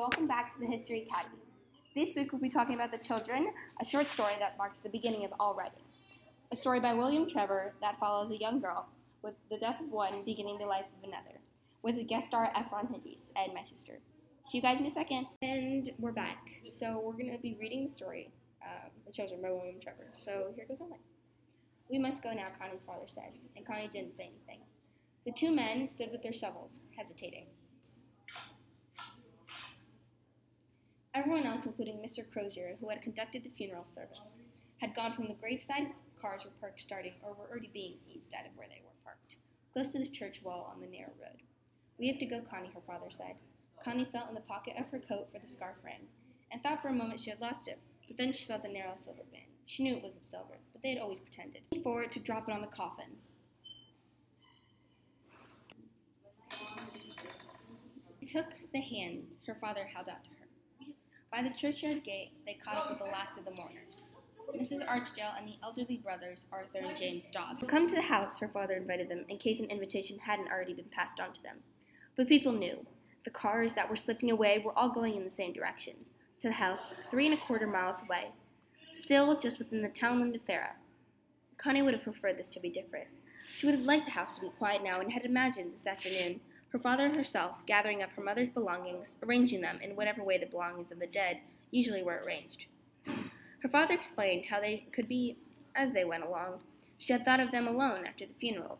welcome back to the History Academy. This week we'll be talking about The Children, a short story that marks the beginning of all writing. A story by William Trevor that follows a young girl with the death of one beginning the life of another, with a guest star Efran Haddis and my sister. See you guys in a second. And we're back. So we're going to be reading the story, uh, The Children by William Trevor. So here goes on. We must go now, Connie's father said, and Connie didn't say anything. The two men stood with their shovels, hesitating. Everyone else, including Mr. Crozier, who had conducted the funeral service, had gone from the graveside. Cars were parked starting or were already being eased out of where they were parked, close to the church wall on the narrow road. We have to go, Connie, her father said. Connie felt in the pocket of her coat for the scarf ring, and thought for a moment she had lost it, but then she felt the narrow silver band. She knew it wasn't silver, but they had always pretended. For it to drop it on the coffin. Took the hand her father held out to her. By the churchyard gate, they caught up with the last of the mourners. Mrs. Archdale and the elderly brothers, Arthur and James Dobbs. Come to the house, her father invited them, in case an invitation hadn't already been passed on to them. But people knew. The cars that were slipping away were all going in the same direction to the house, three and a quarter miles away, still just within the townland of Farah. Connie would have preferred this to be different. She would have liked the house to be quiet now and had imagined this afternoon her father and herself gathering up her mother's belongings, arranging them in whatever way the belongings of the dead usually were arranged. Her father explained how they could be as they went along. She had thought of them alone after the funeral,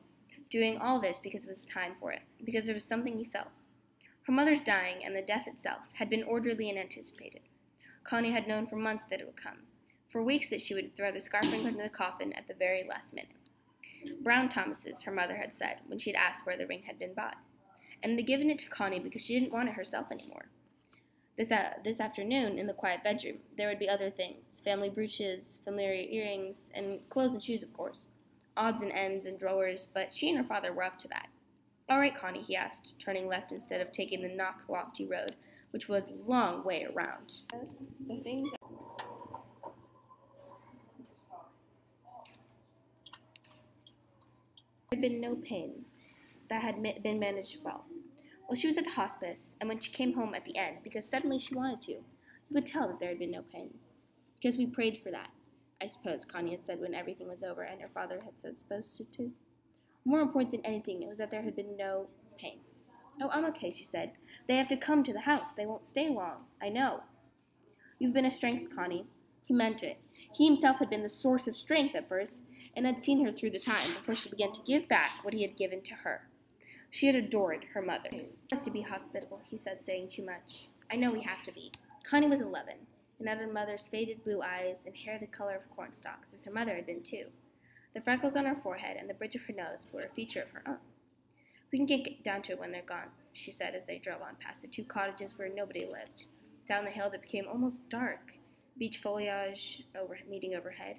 doing all this because it was time for it, because there was something he felt. Her mother's dying and the death itself had been orderly and anticipated. Connie had known for months that it would come, for weeks that she would throw the scarf ring into the coffin at the very last minute. Brown Thomas's, her mother had said when she had asked where the ring had been bought and had given it to Connie because she didn't want it herself anymore. This, uh, this afternoon, in the quiet bedroom, there would be other things family brooches, familiar earrings, and clothes and shoes, of course. Odds and ends and drawers, but she and her father were up to that. All right, Connie, he asked, turning left instead of taking the Knocklofty road, which was a long way around. The things. There had been no pain, that had been managed well. Well, she was at the hospice, and when she came home at the end, because suddenly she wanted to, you could tell that there had been no pain. Because we prayed for that, I suppose Connie had said when everything was over, and her father had said supposed to too. More important than anything, it was that there had been no pain. Oh, I'm okay, she said. They have to come to the house. They won't stay long. I know. You've been a strength, Connie. He meant it. He himself had been the source of strength at first, and had seen her through the time before she began to give back what he had given to her. She had adored her mother. He has to be hospitable, he said, saying too much. I know we have to be. Connie was 11, and had her mother's faded blue eyes and hair the color of cornstalks, as her mother had been too. The freckles on her forehead and the bridge of her nose were a feature of her own. We can get down to it when they're gone, she said as they drove on past the two cottages where nobody lived. Down the hill that became almost dark, beech foliage over, meeting overhead.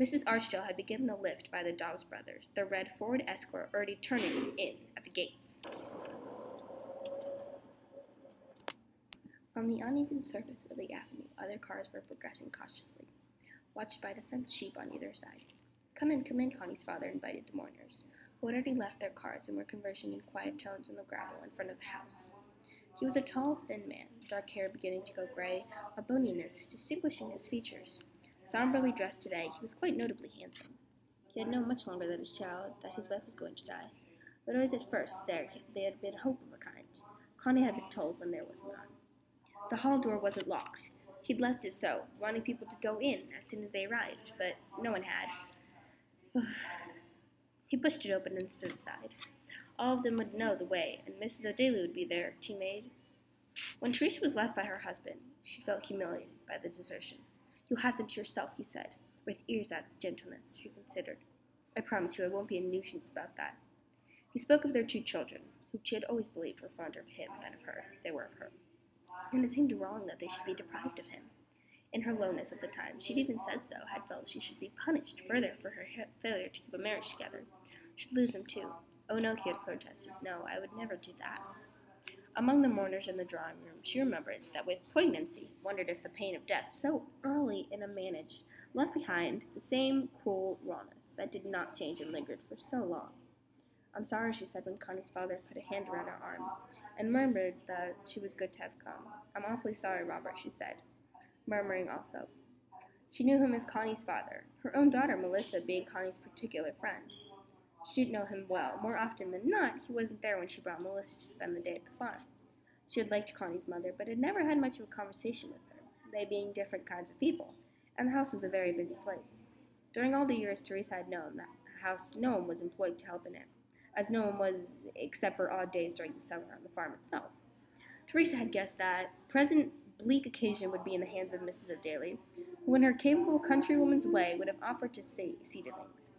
Mrs. Archdale had been given a lift by the Dobbs brothers, the red Ford Escort already turning in at the gates. On the uneven surface of the avenue, other cars were progressing cautiously, watched by the fenced sheep on either side. Come in, come in, Connie's father invited the mourners, who had already left their cars and were conversing in quiet tones on the gravel in front of the house. He was a tall, thin man, dark hair beginning to go gray, a boniness distinguishing his features. Somberly dressed today, he was quite notably handsome. He had known much longer than his child that his wife was going to die, but always at first there, there had been hope of a kind. Connie had been told when there was none. The hall door wasn't locked. He'd left it so, wanting people to go in as soon as they arrived, but no one had. he pushed it open and stood aside. All of them would know the way, and Mrs. O'Daly would be there, tea made. When Teresa was left by her husband, she felt humiliated by the desertion. You have them to yourself, he said, with Ersatz gentleness, she considered. I promise you I won't be a nuisance about that. He spoke of their two children, who she had always believed were fonder of him than of her, they were of her. And it seemed wrong that they should be deprived of him. In her lowness at the time, she'd even said so, had felt she should be punished further for her failure to keep a marriage together. She'd lose him too. Oh no, he had protested. No, I would never do that. Among the mourners in the drawing room, she remembered that with poignancy, wondered if the pain of death, so early in a managed, left behind the same cool rawness that did not change and lingered for so long. I'm sorry, she said when Connie's father put a hand around her arm and murmured that she was good to have come. I'm awfully sorry, Robert, she said, murmuring also. She knew him as Connie's father, her own daughter Melissa being Connie's particular friend. She'd know him well. More often than not, he wasn't there when she brought Melissa to spend the day at the farm. She had liked Connie's mother, but had never had much of a conversation with her, they being different kinds of people, and the house was a very busy place. During all the years Teresa had known that house, no one was employed to help in it, as no one was except for odd days during the summer on the farm itself. Teresa had guessed that present bleak occasion would be in the hands of Mrs. O'Daly, who, in her capable countrywoman's way, would have offered to see, see to things.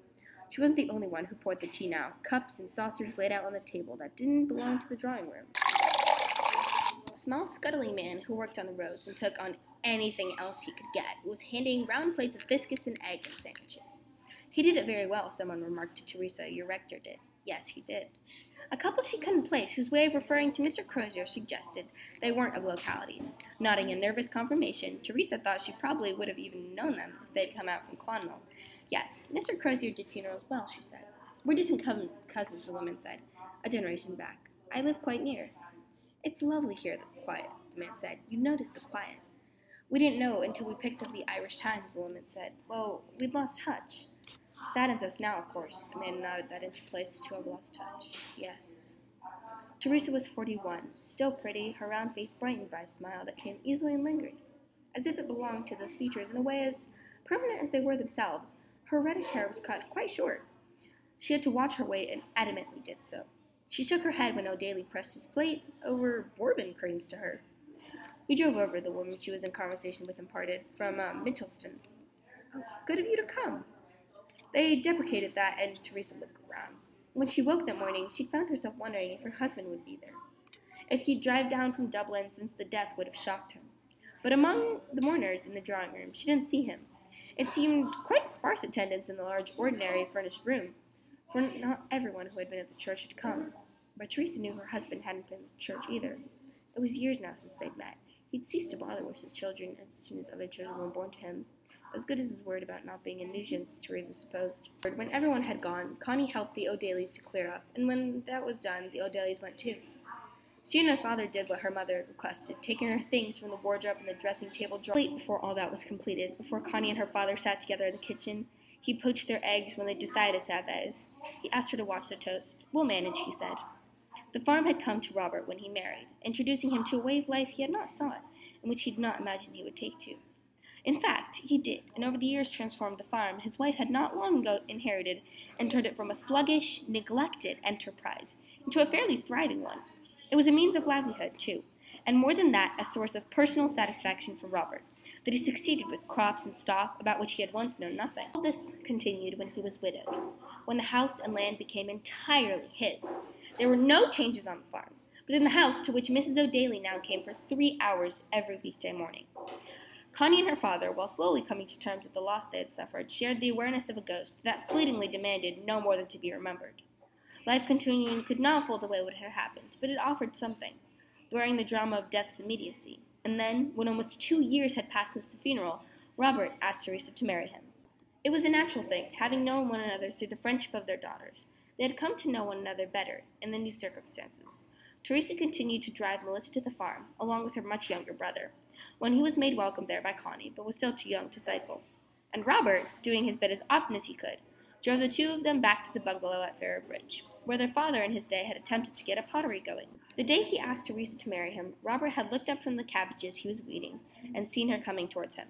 She wasn't the only one who poured the tea now, cups and saucers laid out on the table that didn't belong to the drawing room. A small, scuttling man who worked on the roads and took on anything else he could get was handing round plates of biscuits and egg and sandwiches. He did it very well, someone remarked to Teresa. Your rector did. Yes, he did. A couple she couldn't place, whose way of referring to Mr. Crozier suggested they weren't of locality. Nodding in nervous confirmation, Teresa thought she probably would have even known them if they'd come out from Clonmel. Yes, Mr. Crozier did funerals well, she said. We're distant cousins, the woman said, a generation back. I live quite near. It's lovely here, the quiet, the man said. You notice the quiet. We didn't know until we picked up the Irish Times, the woman said. Well, we'd lost touch. Saddens us now, of course. The man nodded that into place to have lost touch. Yes. Teresa was 41, still pretty, her round face brightened by a smile that came easily and lingered, as if it belonged to those features in a way as permanent as they were themselves. Her reddish hair was cut quite short. She had to watch her weight and adamantly did so. She shook her head when O'Daly pressed his plate over bourbon creams to her. We drove over, the woman she was in conversation with imparted, from uh, Mitchelstown. Oh, good of you to come. They deprecated that, and Teresa looked around. When she woke that morning, she found herself wondering if her husband would be there. If he'd drive down from Dublin, since the death would have shocked her. But among the mourners in the drawing room, she didn't see him. It seemed quite sparse attendance in the large, ordinary furnished room, for not everyone who had been at the church had come. But Teresa knew her husband hadn't been to church either. It was years now since they'd met. He'd ceased to bother with his children as soon as other children were born to him. As good as his word about not being a nuisance, Teresa supposed. When everyone had gone, Connie helped the O'Dalys to clear up, and when that was done, the O'Dalys went too. She and her father did what her mother had requested, taking her things from the wardrobe and the dressing table drawer. Late before all that was completed, before Connie and her father sat together in the kitchen, he poached their eggs when they decided to have eggs. He asked her to watch the toast. We'll manage, he said. The farm had come to Robert when he married, introducing him to a way of life he had not sought, and which he did not imagine he would take to. In fact, he did, and over the years transformed the farm his wife had not long ago inherited and turned it from a sluggish, neglected enterprise into a fairly thriving one. It was a means of livelihood, too, and more than that, a source of personal satisfaction for Robert, that he succeeded with crops and stock about which he had once known nothing. All this continued when he was widowed, when the house and land became entirely his. There were no changes on the farm, but in the house to which Mrs. O'Daly now came for three hours every weekday morning. Connie and her father, while slowly coming to terms with the loss they had suffered, shared the awareness of a ghost that fleetingly demanded no more than to be remembered. Life continuing could not fold away what had happened, but it offered something, bearing the drama of death's immediacy. And then, when almost two years had passed since the funeral, Robert asked Teresa to marry him. It was a natural thing, having known one another through the friendship of their daughters. They had come to know one another better in the new circumstances. Teresa continued to drive Melissa to the farm, along with her much younger brother, when he was made welcome there by Connie, but was still too young to cycle. And Robert, doing his bit as often as he could, drove the two of them back to the bungalow at Ferrarbridge, where their father in his day had attempted to get a pottery going. The day he asked Teresa to marry him, Robert had looked up from the cabbages he was weeding and seen her coming towards him.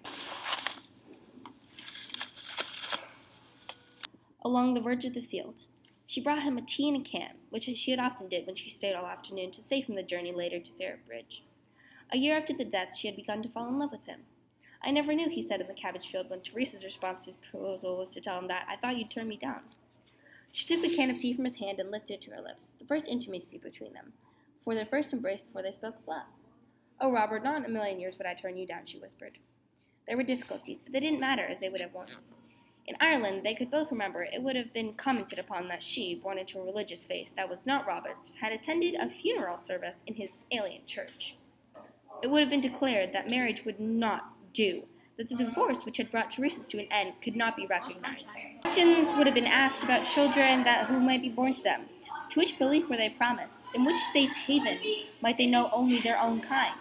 Along the verge of the field, she brought him a tea in a can, which she had often did when she stayed all afternoon to save him the journey later to Ferrarbridge. A year after the death, she had begun to fall in love with him. I never knew, he said in the cabbage field when Teresa's response to his proposal was to tell him that I thought you'd turn me down. She took the can of tea from his hand and lifted it to her lips, the first intimacy between them, for their first embrace before they spoke of love. Oh, Robert, not in a million years would I turn you down, she whispered. There were difficulties, but they didn't matter, as they would have once. In Ireland, they could both remember it would have been commented upon that she, born into a religious faith that was not Robert's, had attended a funeral service in his alien church it would have been declared that marriage would not do, that the divorce which had brought Teresa's to an end could not be recognized. Questions would have been asked about children that who might be born to them, To which belief were they promised? In which safe haven might they know only their own kind?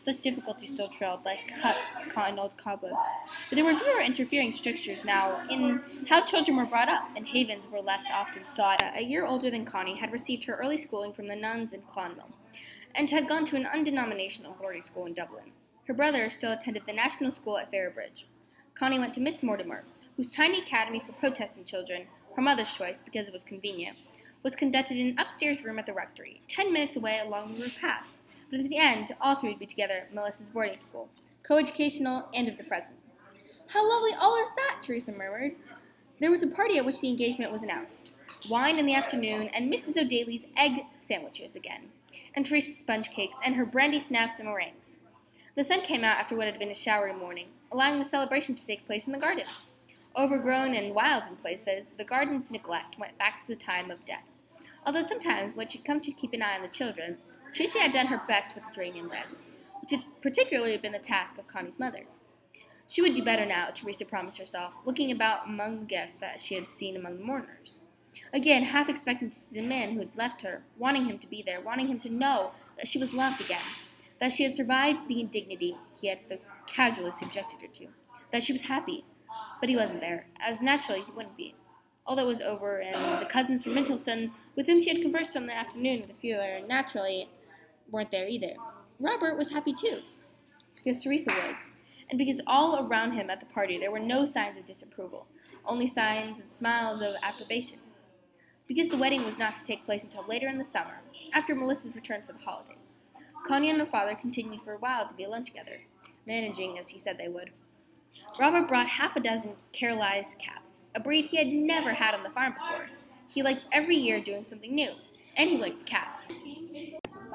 Such difficulties still trailed like husks caught in old cobwebs. But there were fewer interfering strictures now in how children were brought up, and havens were less often sought. A year older than Connie had received her early schooling from the nuns in Clonmel, and had gone to an undenominational boarding school in Dublin. Her brother still attended the National School at Ferrabridge. Connie went to Miss Mortimer, whose tiny academy for Protestant children, her mother's choice because it was convenient, was conducted in an upstairs room at the rectory, ten minutes away along the roof path but at the end, all three would be together at Melissa's boarding school, coeducational and of the present. How lovely all is that, Teresa murmured. There was a party at which the engagement was announced. Wine in the afternoon, and Mrs. O'Daly's egg sandwiches again, and Teresa's sponge cakes, and her brandy snaps and meringues. The sun came out after what had been a showery morning, allowing the celebration to take place in the garden. Overgrown and wild in places, the garden's neglect went back to the time of death. Although sometimes, when she'd come to keep an eye on the children, Tracy had done her best with the geranium beds, which had particularly been the task of Connie's mother. She would do better now, Teresa promised herself, looking about among the guests that she had seen among the mourners. Again, half expecting to see the man who had left her, wanting him to be there, wanting him to know that she was loved again, that she had survived the indignity he had so casually subjected her to, that she was happy. But he wasn't there, as naturally he wouldn't be. All that was over, and the cousins from Mitchelstown, with whom she had conversed on the afternoon of the funeral, naturally weren't there either. Robert was happy too, because Teresa was, and because all around him at the party there were no signs of disapproval, only signs and smiles of approbation. Because the wedding was not to take place until later in the summer, after Melissa's return for the holidays. Connie and her father continued for a while to be alone together, managing as he said they would. Robert brought half a dozen Carolized caps, a breed he had never had on the farm before. He liked every year doing something new, and he liked the caps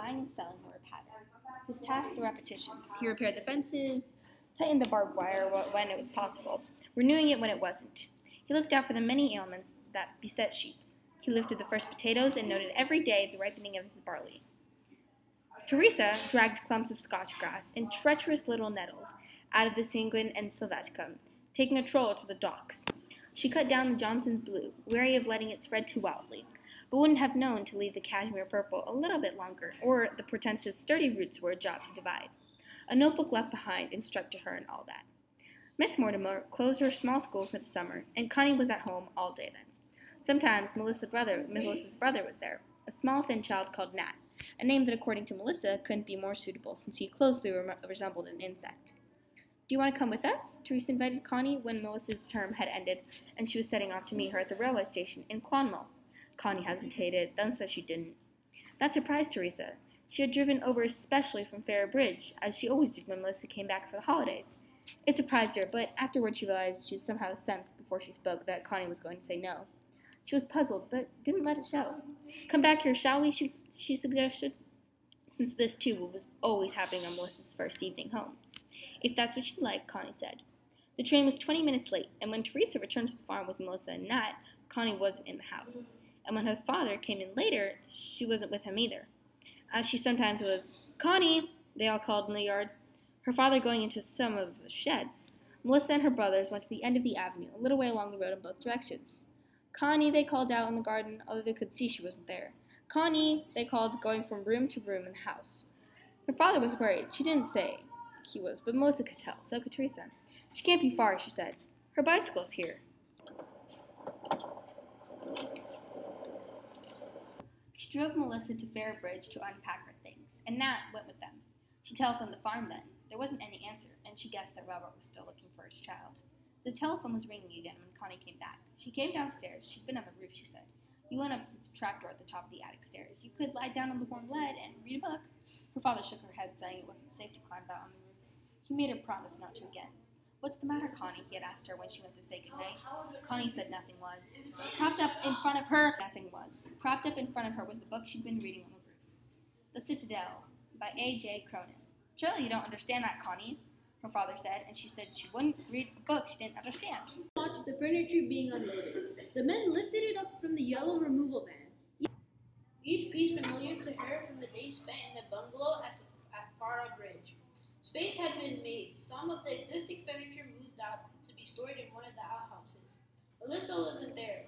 buying and selling were a pattern. His tasks were repetition. He repaired the fences, tightened the barbed wire when it was possible, renewing it when it wasn't. He looked out for the many ailments that beset sheep. He lifted the first potatoes and noted every day the ripening of his barley. Teresa dragged clumps of scutch grass and treacherous little nettles out of the sanguineum and sylvaticum, taking a troll to the docks. She cut down the Johnson's blue, wary of letting it spread too wildly but wouldn't have known to leave the Kashmir purple a little bit longer, or the pretentious sturdy roots were a job to divide. A notebook left behind instructed her in all that. Miss Mortimer closed her small school for the summer, and Connie was at home all day then. Sometimes Melissa's brother, Melissa's brother was there, a small thin child called Nat, a name that according to Melissa couldn't be more suitable since he closely re- resembled an insect. Do you want to come with us? Teresa invited Connie when Melissa's term had ended and she was setting off to meet her at the railway station in Clonmel. Connie hesitated, then said she didn't. That surprised Teresa. She had driven over especially from Ferrabridge, as she always did when Melissa came back for the holidays. It surprised her, but afterward she realized she somehow sensed before she spoke that Connie was going to say no. She was puzzled, but didn't let it show. Come back here, shall we? She, she suggested, since this too was always happening on Melissa's first evening home. If that's what you'd like, Connie said. The train was 20 minutes late, and when Teresa returned to the farm with Melissa and Nat, Connie wasn't in the house and when her father came in later, she wasn't with him either. As she sometimes was, Connie, they all called in the yard, her father going into some of the sheds. Melissa and her brothers went to the end of the avenue, a little way along the road in both directions. Connie, they called out in the garden, although they could see she wasn't there. Connie, they called, going from room to room in the house. Her father was worried. She didn't say he was, but Melissa could tell. So could Teresa. She can't be far, she said. Her bicycle's here. She drove Melissa to Fairbridge to unpack her things, and Nat went with them. She telephoned the farm then. There wasn't any answer, and she guessed that Robert was still looking for his child. The telephone was ringing again when Connie came back. She came downstairs. She'd been on the roof, she said. You went up the trapdoor at the top of the attic stairs. You could lie down on the warm lead and read a book. Her father shook her head, saying it wasn't safe to climb out on the roof. He made her promise not to again. What's the matter, Connie? he had asked her when she went to say goodnight. Connie said nothing was. Propped up in front of her, nothing was. Propped up in front of her was the book she'd been reading on the roof. The Citadel by A.J. Cronin. Surely you don't understand that, Connie, her father said, and she said she wouldn't read a book she didn't understand. Watched the furniture being unloaded. The men lifted it up from the yellow removal van. Each piece familiar to her from the days spent in the bungalow at, the, at Fara Bridge. Space had been made. Some of the existing furniture moved out to be stored in one of the outhouses. Alyssa wasn't there.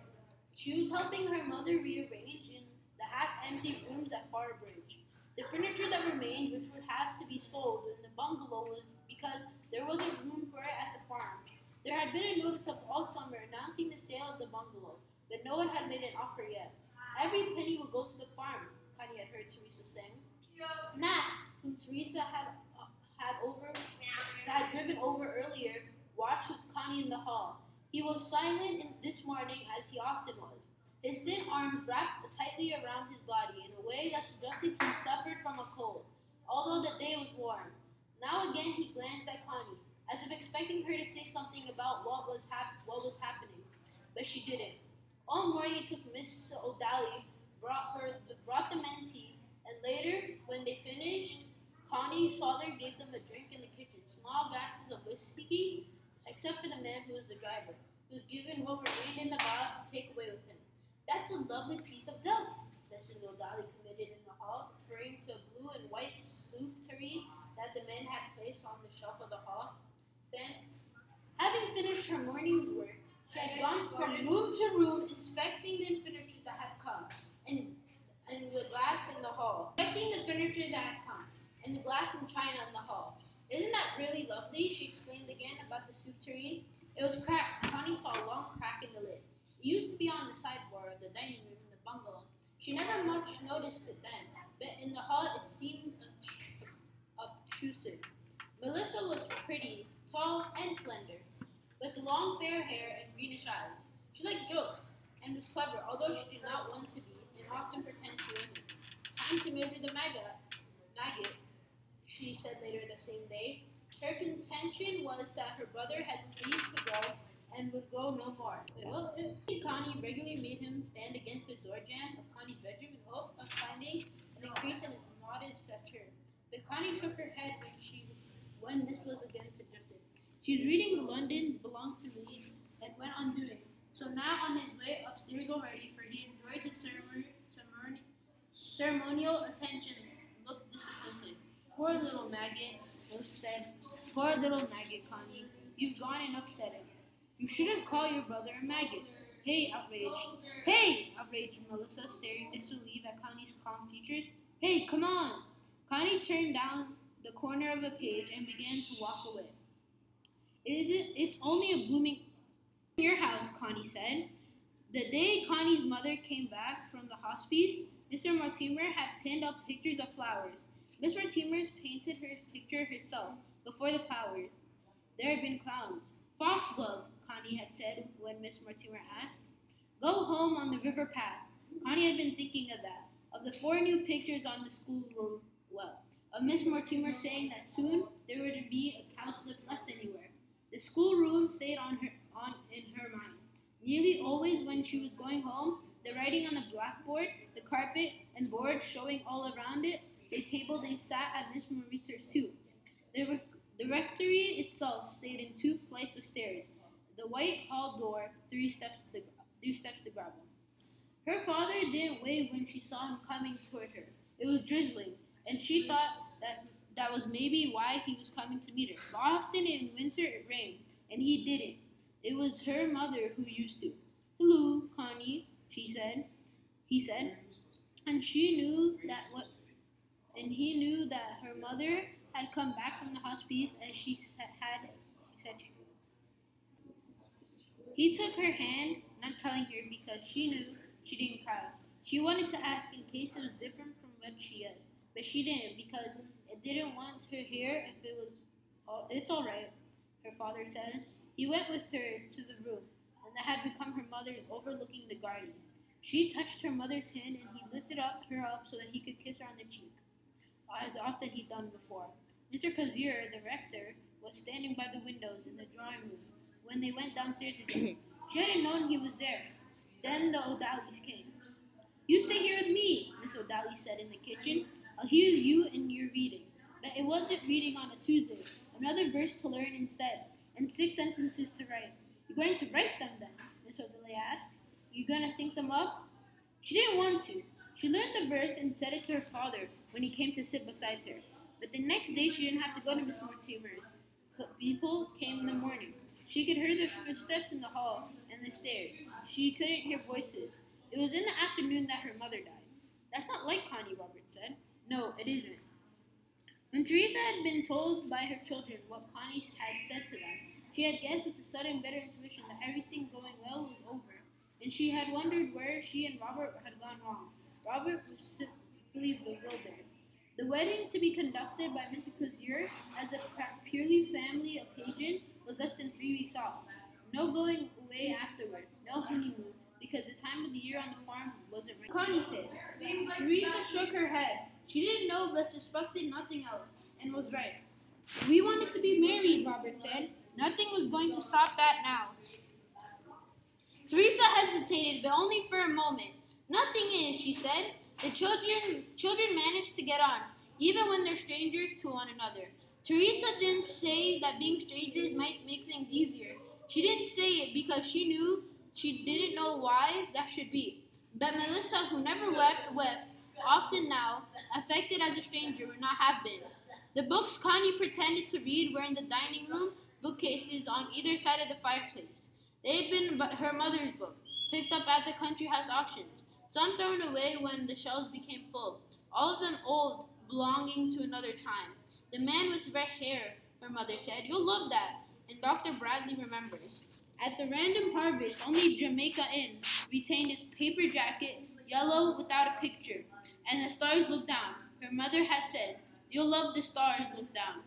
She was helping her mother rearrange in the half-empty rooms at Far Bridge. The furniture that remained, which would have to be sold in the bungalow, was because there wasn't room for it at the farm. There had been a notice up all summer announcing the sale of the bungalow, but no one had made an offer yet. Every penny would go to the farm, Connie had heard Teresa sing. Nat, whom Teresa had uh, had over had driven over earlier, watched with Connie in the hall. He was silent this morning as he often was. His thin arms wrapped tightly around his body in a way that suggested he suffered from a cold, although the day was warm. Now again he glanced at Connie, as if expecting her to say something about what was hap- what was happening, but she didn't. All morning it took Miss O'Daly brought her brought the men tea, and later, when they finished, Connie's father gave them a drink in the kitchen, small glasses of whiskey, except for the man who was the driver, who was given what remained in the bottle to take away with him. That's a lovely piece of dust, Mrs. O'Daly committed in the hall, referring to a blue and white soup tureen that the men had placed on the shelf of the hall stand. Having finished her morning's work, she had gone from room to room inspecting the furniture that had come, and and the glass in the hall. Inspecting the furniture that had come, and the glass and china in the hall. Isn't that really lovely? She exclaimed again about the soup tureen. It was cracked. Connie saw a long crack in the lid. It used to be on the sideboard of the dining room in the bungalow. She never much noticed it then, but in the hall it seemed Melissa was pretty, tall, and slender, with long fair hair and greenish eyes. She liked jokes and was clever, although she did not want to be, and often pretend she wasn't. Time to measure the maggot, maggot, she said later the same day. Her contention was that her brother had ceased to grow and would grow no more. Wait, what? Connie regularly made him stand against the door jamb of Connie's bedroom in hope of finding an increase in his modest stature. But Connie shook her head when she when this was again suggested. She was reading London's Belong to Me and went on doing. So now on his way upstairs already, for he enjoyed his ceremony, ceremony, ceremonial attention, looked disappointed. Poor little maggot, Rose said. Poor little maggot, Connie. You've gone and upset him. You shouldn't call your brother a maggot. Hey, outraged. Hey, outraged Melissa, staring disbelief at Connie's calm features. Hey, come on. Connie turned down the corner of a page and began to walk away. It's only a blooming your house, Connie said. The day Connie's mother came back from the hospice, Mr. Mortimer had pinned up pictures of flowers. Miss Mortimer painted her picture herself before the flowers. There had been clowns. Foxglove, Connie had said when Miss Mortimer asked. Go home on the river path. Connie had been thinking of that, of the four new pictures on the schoolroom well, of Miss Mortimer saying that soon there would be a cowslip left anywhere. The schoolroom stayed on her on in her mind. Nearly always when she was going home, the writing on the blackboard, the carpet and board showing all around it, the table they sat at Miss Mortimer's too. The, rec- the rectory itself stayed in two flights of stairs. The white hall door, three steps to three steps to gravel. Her father didn't wave when she saw him coming toward her. It was drizzling, and she thought that that was maybe why he was coming to meet her. But often in winter it rained, and he didn't. It was her mother who used to. Hello, Connie, she said. He said, and she knew that what, and he knew that her mother had come back from the hospice as she had. Said. He took her hand, not telling her because she knew she didn't cry. She wanted to ask in case it was different from what she is, but she didn't because it didn't want her here if it was. Oh, it's all right, her father said. He went with her to the room, and that had become her mother's overlooking the garden. She touched her mother's hand, and he lifted up her up so that he could kiss her on the cheek, as often he'd done before. Mr. Crozier, the rector, was standing by the windows in the drawing room when they went downstairs again. she hadn't known he was there. Then the O'Dalys came. You stay here with me, Miss O'Daly said in the kitchen. I'll hear you in your reading. But it wasn't reading on a Tuesday. Another verse to learn instead, and six sentences to write. You're going to write them then? Miss O'Daly asked. You're going to think them up? She didn't want to. She learned the verse and said it to her father when he came to sit beside her. But the next day she didn't have to go to Miss Mortimer's. People came in the morning. She could hear the footsteps in the hall and the stairs. She couldn't hear voices. It was in the afternoon that her mother died. That's not like Connie, Robert said. No, it isn't. When Teresa had been told by her children what Connie had said to them, she had guessed with a sudden bitter intuition that everything going well was over, and she had wondered where she and Robert had gone wrong. Robert was simply bewildered. The wedding to be conducted by Mr. Crozier as a purely family occasion was less than three weeks off. No going away afterward, no honeymoon, because the time of the year on the farm wasn't ready. Connie said. Teresa shook her head. She didn't know but suspected nothing else, and was right. We wanted to be married, Robert said. Nothing was going to stop that now. Teresa hesitated, but only for a moment. Nothing is, she said. The children children managed to get on, even when they're strangers to one another. Teresa didn't say that being strangers might make things easier. She didn't say it because she knew she didn't know why that should be. But Melissa, who never wept, wept often now, affected as a stranger, would not have been. The books Connie pretended to read were in the dining room bookcases on either side of the fireplace. They had been her mother's book, picked up at the country house auctions, some thrown away when the shelves became full, all of them old, belonging to another time. The man with red hair, her mother said, You'll love that. And Dr. Bradley remembers. At the random harvest, only Jamaica Inn retained its paper jacket, yellow without a picture, and the stars looked down. Her mother had said, You'll love the stars look down.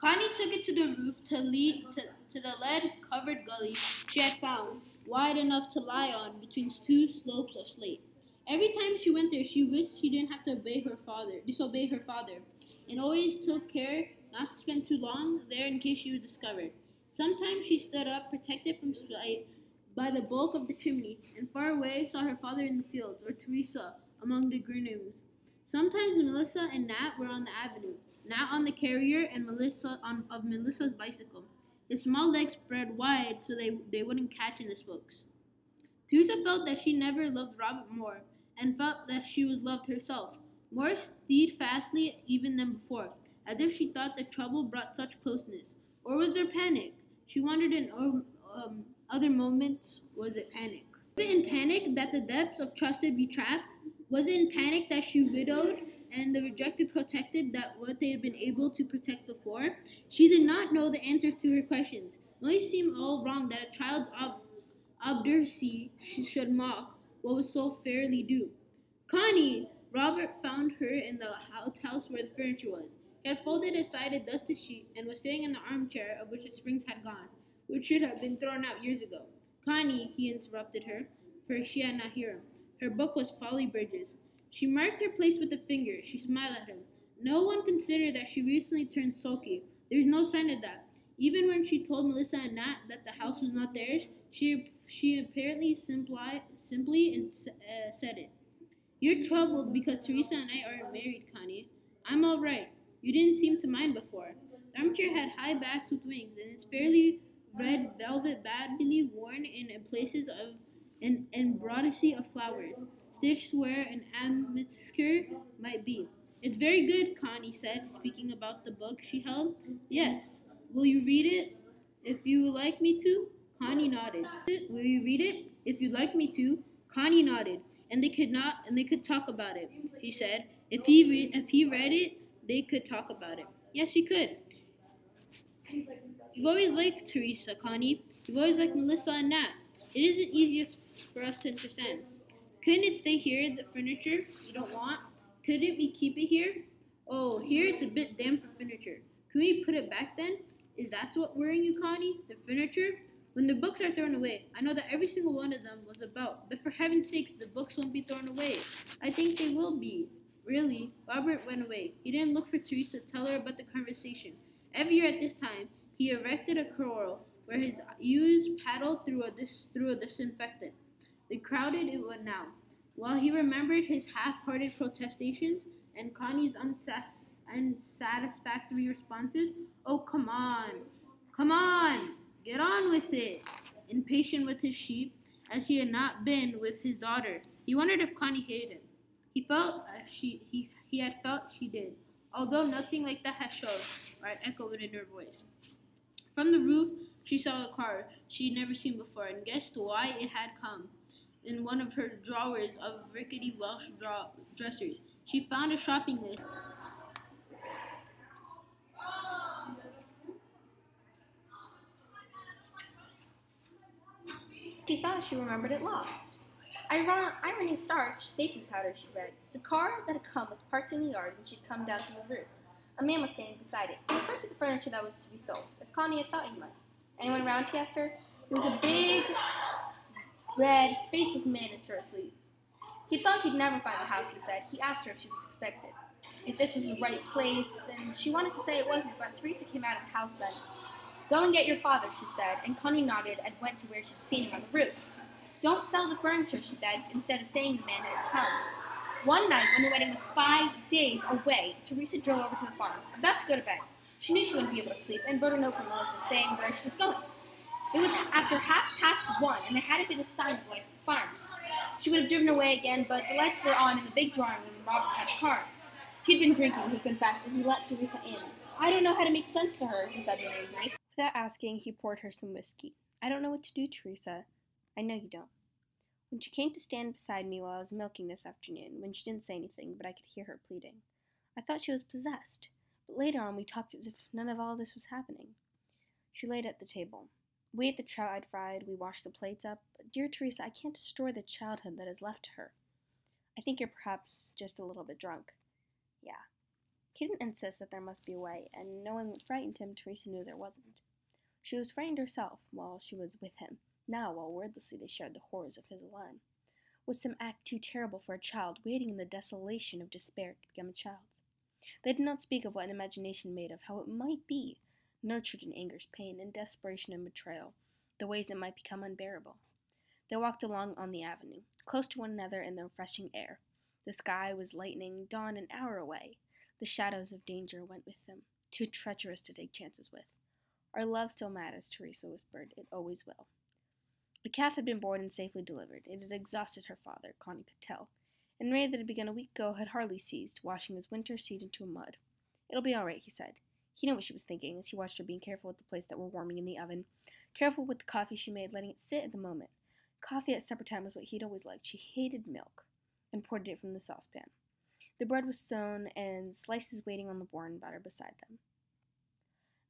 Connie took it to the roof to lead to, to the lead-covered gully she had found, wide enough to lie on between two slopes of slate. Every time she went there, she wished she didn't have to obey her father, disobey her father, and always took care not to spend too long there in case she was discovered. Sometimes she stood up, protected from sight by the bulk of the chimney, and far away saw her father in the fields, or Teresa among the greenings. Sometimes Melissa and Nat were on the avenue, Nat on the carrier and Melissa on of Melissa's bicycle. His small legs spread wide so they, they wouldn't catch in the spokes. Teresa felt that she never loved Robert more, and felt that she was loved herself, more steadfastly even than before, as if she thought the trouble brought such closeness. Or was there panic? She wondered in um, other moments, was it panic? Was it in panic that the depths of trust would be trapped? Was it in panic that she widowed and the rejected protected that what they had been able to protect before? She did not know the answers to her questions. It only seemed all wrong that a child's ob- obduracy should mock what was so fairly due. Connie! Robert found her in the outhouse where the furniture was. He had folded aside a dusty sheet and was sitting in the armchair of which the springs had gone, which should have been thrown out years ago. Connie, he interrupted her, for she had not heard him. Her book was Folly Bridges. She marked her place with a finger. She smiled at him. No one considered that she recently turned sulky. There was no sign of that. Even when she told Melissa and Nat that the house was not theirs, she she apparently simply simply and, uh, said it. You're troubled because Teresa and I aren't married, Connie. I'm all right. You didn't seem to mind before. The armchair had high backs with wings, and its fairly red velvet badly worn in places of an embroidery of flowers, stitched where an amethyst might be. It's very good, Connie said, speaking about the book she held. Yes. Will you read it? If you would like me to? Connie nodded. Will you read it? If you'd like me to? Connie nodded. And they could not and they could talk about it, he said. If he re- if he read it, they could talk about it. Yes, he could. You've always liked Teresa, Connie. You've always liked Melissa and Nat. It isn't easiest for us to understand. Couldn't it stay here, the furniture you don't want? Couldn't we keep it here? Oh, here it's a bit damp for furniture. Can we put it back then? Is that what worrying you, Connie? The furniture? When the books are thrown away, I know that every single one of them was about, but for heaven's sakes, the books won't be thrown away. I think they will be. Really, Robert went away. He didn't look for Teresa to tell her about the conversation. Every year at this time, he erected a corral where his ewes paddled through a, dis- through a disinfectant. They crowded it would now. While he remembered his half-hearted protestations and Connie's unsatis- unsatisfactory responses, oh, come on, come on, get on with it. Impatient with his sheep, as he had not been with his daughter, he wondered if Connie hated him. He felt as she he, he had felt she did, although nothing like that had shown or had echoed in her voice. From the roof, she saw a car she had never seen before and guessed why it had come. In one of her drawers of rickety Welsh draw- dressers. She found a shopping list. She thought she remembered it lost. Iron- ironing starch, baking powder, she read. The car that had come was parked in the yard when she'd come down from the roof. A man was standing beside it. He referred to the furniture that was to be sold, as Connie had thought he might. Anyone around, he asked her. It was a big, red, faceless man in shirt sleeves. He thought he'd never find the house, he said. He asked her if she was expected, if this was the right place, and she wanted to say it wasn't, but Teresa came out of the house then. Go and get your father, she said, and Connie nodded and went to where she'd seen him on the roof. Don't sell the furniture, she begged, instead of saying the man had come. One night, when the wedding was five days away, Teresa drove over to the farm, about to go to bed. She knew she wouldn't be able to sleep, and wrote a note from Melissa saying where she was going. It was after half past one, and there hadn't been a sign of life at the farm. She would have driven away again, but the lights were on in the big drawing room and Robert had a car. He'd been drinking, he confessed, as he let Teresa in. I don't know how to make sense to her, he said was nice. Without asking, he poured her some whiskey. I don't know what to do, Teresa. I know you don't. When she came to stand beside me while I was milking this afternoon, when she didn't say anything, but I could hear her pleading, I thought she was possessed. But later on, we talked as if none of all this was happening. She laid at the table. We ate the trout I'd fried, we washed the plates up. Dear Teresa, I can't destroy the childhood that is left to her. I think you're perhaps just a little bit drunk. Yeah. He didn't insist that there must be a way, and knowing what frightened him, Teresa knew there wasn't. She was frightened herself while she was with him. Now, while wordlessly they shared the horrors of his alarm, was some act too terrible for a child waiting in the desolation of despair to become a child? They did not speak of what an imagination made of, how it might be, nurtured in anger's pain, in desperation and betrayal, the ways it might become unbearable. They walked along on the avenue, close to one another in the refreshing air. The sky was lightening, dawn an hour away. The shadows of danger went with them, too treacherous to take chances with. Our love still matters, Teresa whispered. It always will. The calf had been born and safely delivered. It had exhausted her father, Connie could tell, and Ray, that had begun a week ago, had hardly ceased, washing his winter seed into a mud. It'll be all right, he said. He knew what she was thinking as he watched her being careful with the plates that were warming in the oven, careful with the coffee she made, letting it sit at the moment. Coffee at supper time was what he'd always liked. She hated milk, and poured it from the saucepan. The bread was sown and slices waiting on the and butter beside them.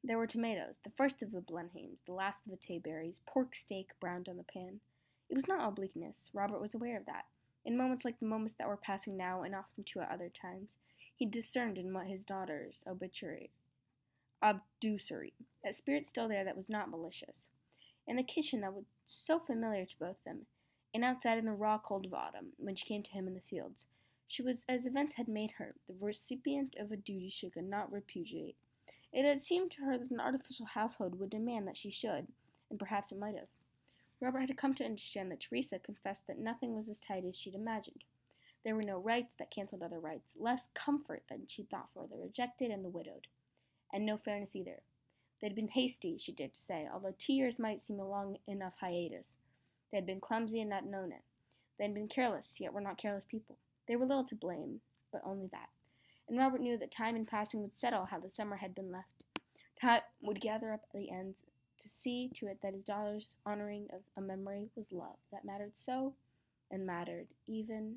There were tomatoes, the first of the Blenheims, the last of the Tayberries, pork steak browned on the pan. It was not all bleakness. Robert was aware of that. In moments like the moments that were passing now, and often too at other times, he discerned in what his daughter's obituary, obducery, a spirit still there that was not malicious. In the kitchen that was so familiar to both them, and outside in the raw cold of autumn, when she came to him in the fields, she was, as events had made her, the recipient of a duty she could not repudiate. It had seemed to her that an artificial household would demand that she should, and perhaps it might have. Robert had come to understand that Teresa confessed that nothing was as tight as she'd imagined. There were no rights that canceled other rights, less comfort than she'd thought for the rejected and the widowed, and no fairness either. They'd been hasty, she to say, although two years might seem a long enough hiatus. They had been clumsy and not known it. They had been careless, yet were not careless people. They were little to blame, but only that and Robert knew that time in passing would settle how the summer had been left. Time would gather up the ends to see to it that his daughter's honoring of a memory was love that mattered so and mattered even